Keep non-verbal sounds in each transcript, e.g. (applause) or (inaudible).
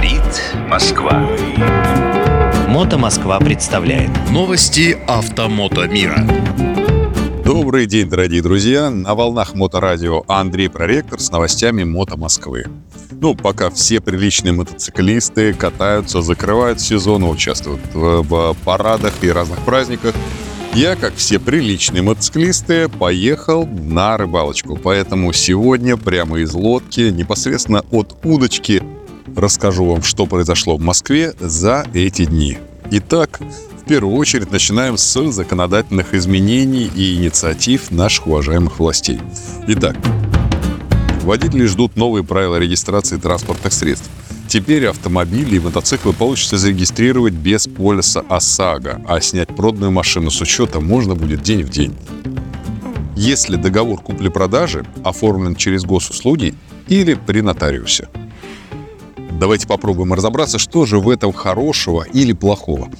Говорит Москва. Мото Москва представляет Новости автомото мира. Добрый день, дорогие друзья! На волнах Моторадио Андрей Проректор с новостями Мото Москвы. Ну, пока все приличные мотоциклисты катаются, закрывают сезон, участвуют в парадах и разных праздниках, я, как все приличные мотоциклисты, поехал на рыбалочку. Поэтому сегодня прямо из лодки, непосредственно от удочки, расскажу вам, что произошло в Москве за эти дни. Итак, в первую очередь начинаем с законодательных изменений и инициатив наших уважаемых властей. Итак, водители ждут новые правила регистрации транспортных средств – Теперь автомобили и мотоциклы получится зарегистрировать без полиса ОСАГО, а снять проданную машину с учета можно будет день в день. Если договор купли-продажи оформлен через госуслуги или при нотариусе. Давайте попробуем разобраться, что же в этом хорошего или плохого.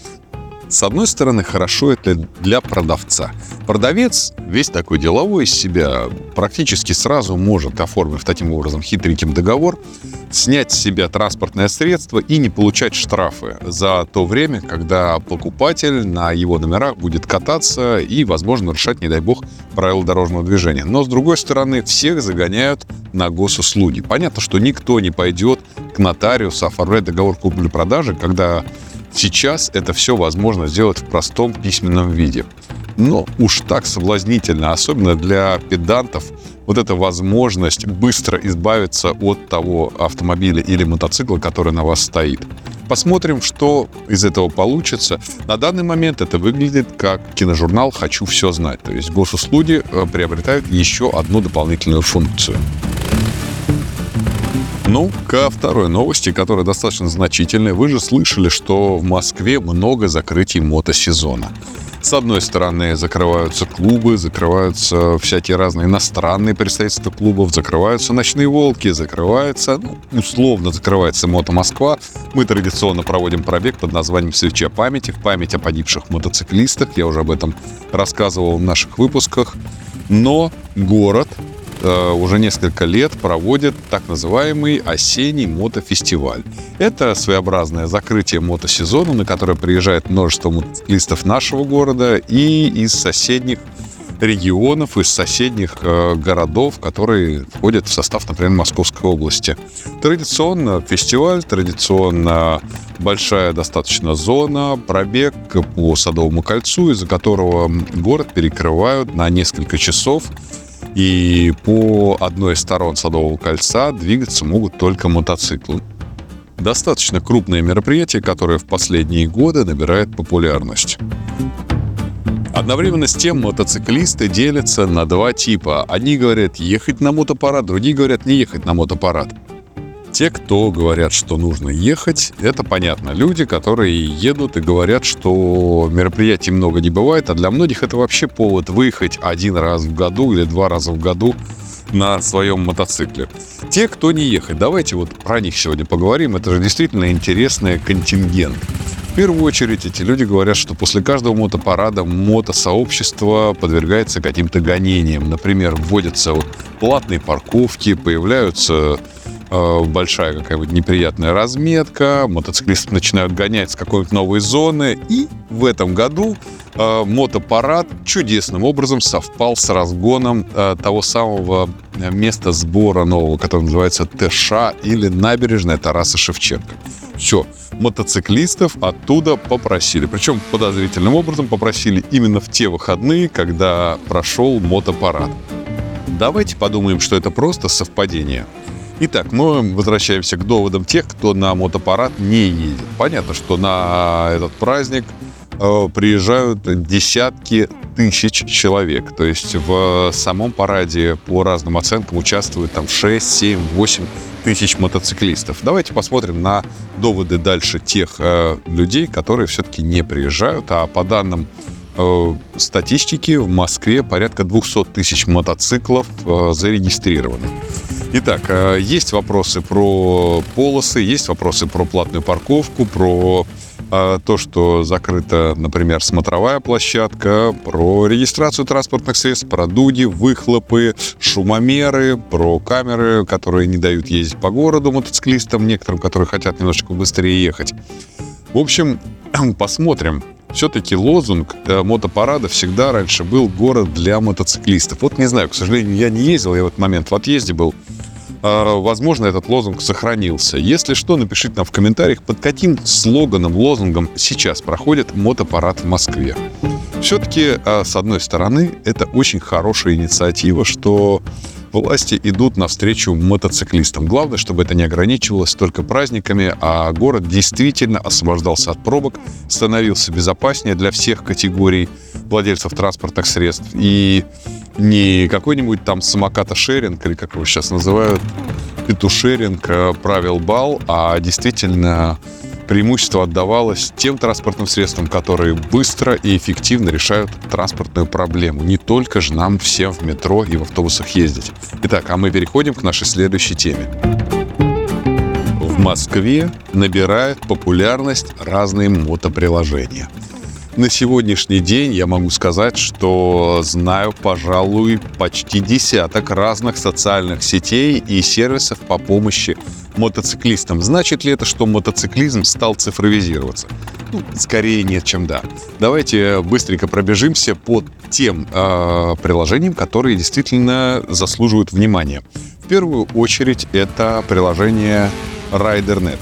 С одной стороны, хорошо это для продавца. Продавец, весь такой деловой из себя, практически сразу может, оформив таким образом хитреньким договор, снять с себя транспортное средство и не получать штрафы за то время, когда покупатель на его номерах будет кататься и, возможно, нарушать, не дай бог, правила дорожного движения. Но, с другой стороны, всех загоняют на госуслуги. Понятно, что никто не пойдет к нотариусу оформлять договор купли-продажи, когда Сейчас это все возможно сделать в простом письменном виде. Но уж так соблазнительно, особенно для педантов, вот эта возможность быстро избавиться от того автомобиля или мотоцикла, который на вас стоит. Посмотрим, что из этого получится. На данный момент это выглядит как киножурнал «Хочу все знать». То есть госуслуги э, приобретают еще одну дополнительную функцию. Ну, ко второй новости, которая достаточно значительная. Вы же слышали, что в Москве много закрытий мотосезона. С одной стороны, закрываются клубы, закрываются всякие разные иностранные представительства клубов, закрываются ночные волки, закрывается, ну, условно закрывается Мото Москва. Мы традиционно проводим пробег под названием «Свеча памяти» в память о погибших мотоциклистах. Я уже об этом рассказывал в наших выпусках. Но город уже несколько лет проводит так называемый осенний мотофестиваль. Это своеобразное закрытие мотосезона, на которое приезжает множество мотоциклистов нашего города и из соседних регионов, из соседних э, городов, которые входят в состав, например, Московской области. Традиционно фестиваль, традиционно большая достаточно зона, пробег по Садовому кольцу, из-за которого город перекрывают на несколько часов и по одной из сторон Садового кольца двигаться могут только мотоциклы. Достаточно крупное мероприятие, которое в последние годы набирает популярность. Одновременно с тем мотоциклисты делятся на два типа. Одни говорят ехать на мотопарад, другие говорят не ехать на мотопарад. Те, кто говорят, что нужно ехать, это понятно. Люди, которые едут и говорят, что мероприятий много не бывает, а для многих это вообще повод выехать один раз в году или два раза в году на своем мотоцикле. Те, кто не ехать, давайте вот про них сегодня поговорим. Это же действительно интересный контингент. В первую очередь эти люди говорят, что после каждого мотопарада мотосообщество подвергается каким-то гонениям. Например, вводятся платные парковки, появляются большая какая-нибудь неприятная разметка, мотоциклисты начинают гонять с какой-нибудь новой зоны, и в этом году э, мотопарад чудесным образом совпал с разгоном э, того самого места сбора нового, которое называется ТШ или набережная Тараса Шевченко. Все, мотоциклистов оттуда попросили. Причем подозрительным образом попросили именно в те выходные, когда прошел мотопарад. Давайте подумаем, что это просто совпадение. Итак, мы возвращаемся к доводам тех, кто на мотопарад не едет. Понятно, что на этот праздник э, приезжают десятки тысяч человек. То есть в самом параде по разным оценкам участвуют там 6, 7, 8 тысяч мотоциклистов. Давайте посмотрим на доводы дальше тех э, людей, которые все-таки не приезжают. А по данным э, статистики в Москве порядка 200 тысяч мотоциклов э, зарегистрированы. Итак, э, есть вопросы про полосы, есть вопросы про платную парковку, про а, то, что закрыта, например, смотровая площадка, про регистрацию транспортных средств, про дуги, выхлопы, шумомеры, про камеры, которые не дают ездить по городу мотоциклистам, некоторым, которые хотят немножечко быстрее ехать. В общем, (clears throat) посмотрим. Все-таки лозунг э, мотопарада всегда раньше был город для мотоциклистов. Вот не знаю, к сожалению, я не ездил, я в этот момент в отъезде был. А, возможно, этот лозунг сохранился. Если что, напишите нам в комментариях, под каким слоганом, лозунгом сейчас проходит мотопарад в Москве. Все-таки, а, с одной стороны, это очень хорошая инициатива, что власти идут навстречу мотоциклистам. Главное, чтобы это не ограничивалось только праздниками, а город действительно освобождался от пробок, становился безопаснее для всех категорий владельцев транспортных средств. И не какой-нибудь там самоката-шеринг, или как его сейчас называют, петушеринг э, правил бал, а действительно преимущество отдавалось тем транспортным средствам, которые быстро и эффективно решают транспортную проблему. Не только же нам всем в метро и в автобусах ездить. Итак, а мы переходим к нашей следующей теме. В Москве набирают популярность разные мотоприложения. На сегодняшний день я могу сказать, что знаю, пожалуй, почти десяток разных социальных сетей и сервисов по помощи мотоциклистам. Значит ли это, что мотоциклизм стал цифровизироваться? Ну, скорее нет, чем да. Давайте быстренько пробежимся по тем э, приложениям, которые действительно заслуживают внимания. В первую очередь это приложение RiderNet.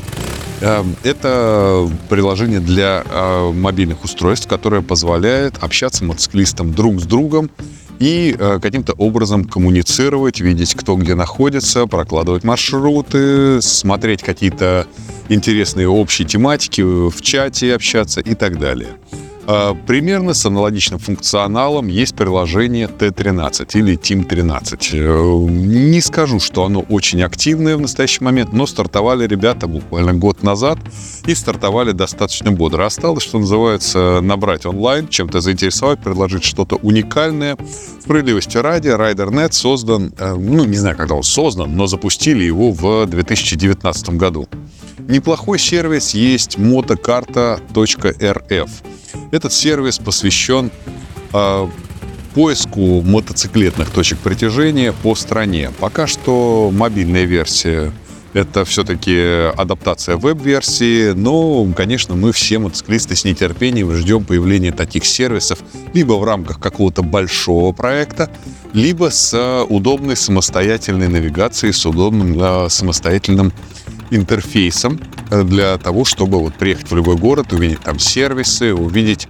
Эм, это приложение для э, мобильных устройств, которое позволяет общаться мотоциклистам друг с другом и э, каким-то образом коммуницировать, видеть, кто где находится, прокладывать маршруты, смотреть какие-то интересные общие тематики в чате, общаться и так далее. А, примерно с аналогичным функционалом есть приложение T13 или Team 13. Э, не скажу, что оно очень активное в настоящий момент, но стартовали ребята буквально год назад и стартовали достаточно бодро. Осталось, что называется, набрать онлайн, чем-то заинтересовать, предложить что-то уникальное. Справедливости ради, RiderNet создан, э, ну, не знаю, когда он создан, но запустили его в 2019 году. Неплохой сервис есть motokarta.rf. Этот сервис посвящен э, поиску мотоциклетных точек притяжения по стране. Пока что мобильная версия это все-таки адаптация веб-версии, но, конечно, мы все мотоциклисты с нетерпением ждем появления таких сервисов либо в рамках какого-то большого проекта, либо с удобной самостоятельной навигацией, с удобным э, самостоятельным интерфейсом э, для того, чтобы вот приехать в любой город, увидеть там сервисы, увидеть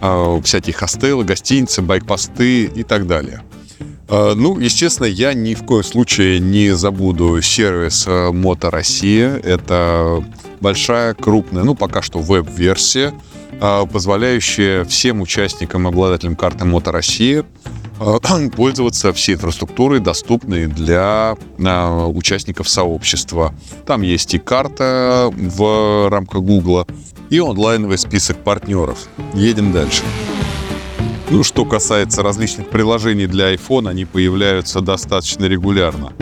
э, всякие хостелы, гостиницы, байкпосты и так далее. Э, ну, естественно, я ни в коем случае не забуду сервис э, Мото Россия. Это большая, крупная, ну, пока что веб-версия, э, позволяющая всем участникам, обладателям карты Мото Россия (clears throat) пользоваться всей инфраструктурой, доступной для э, участников сообщества. Там есть и карта в рамках Гугла, и онлайновый список партнеров. Едем дальше. Ну, что касается различных приложений для iPhone, они появляются достаточно регулярно.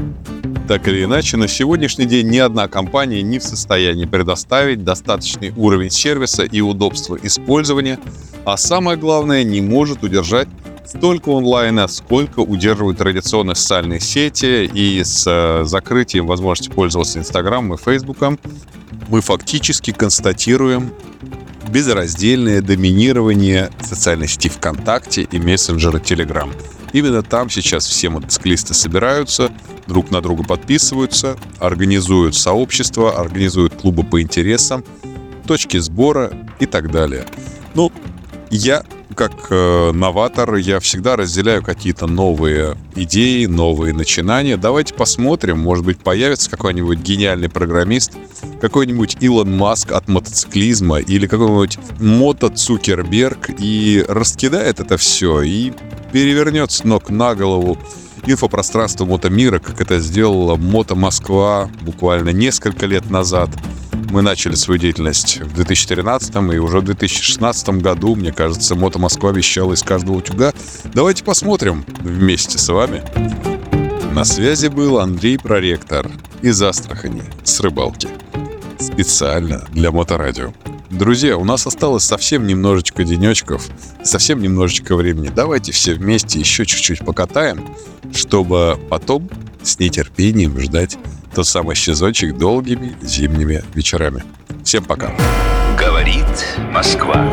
Так или иначе, на сегодняшний день ни одна компания не в состоянии предоставить достаточный уровень сервиса и удобства использования, а самое главное, не может удержать столько онлайна, сколько удерживают традиционные социальные сети, и с э, закрытием возможности пользоваться Инстаграмом и Фейсбуком мы фактически констатируем безраздельное доминирование социальной сети ВКонтакте и мессенджера Telegram. Именно там сейчас все мотоциклисты собираются, друг на друга подписываются, организуют сообщества, организуют клубы по интересам, точки сбора и так далее. Ну, я как э, новатор, я всегда разделяю какие-то новые идеи, новые начинания. Давайте посмотрим, может быть, появится какой-нибудь гениальный программист, какой-нибудь Илон Маск от мотоциклизма или какой-нибудь Мото Цукерберг и раскидает это все и перевернет с ног на голову инфопространство мотомира, как это сделала Мото Москва буквально несколько лет назад – мы начали свою деятельность в 2013 и уже в 2016 году, мне кажется, Мото Москва вещала из каждого утюга. Давайте посмотрим вместе с вами. На связи был Андрей Проректор из Астрахани с рыбалки. Специально для Моторадио. Друзья, у нас осталось совсем немножечко денечков, совсем немножечко времени. Давайте все вместе еще чуть-чуть покатаем, чтобы потом с нетерпением ждать тот самый щезончик долгими зимними вечерами. Всем пока. Говорит Москва.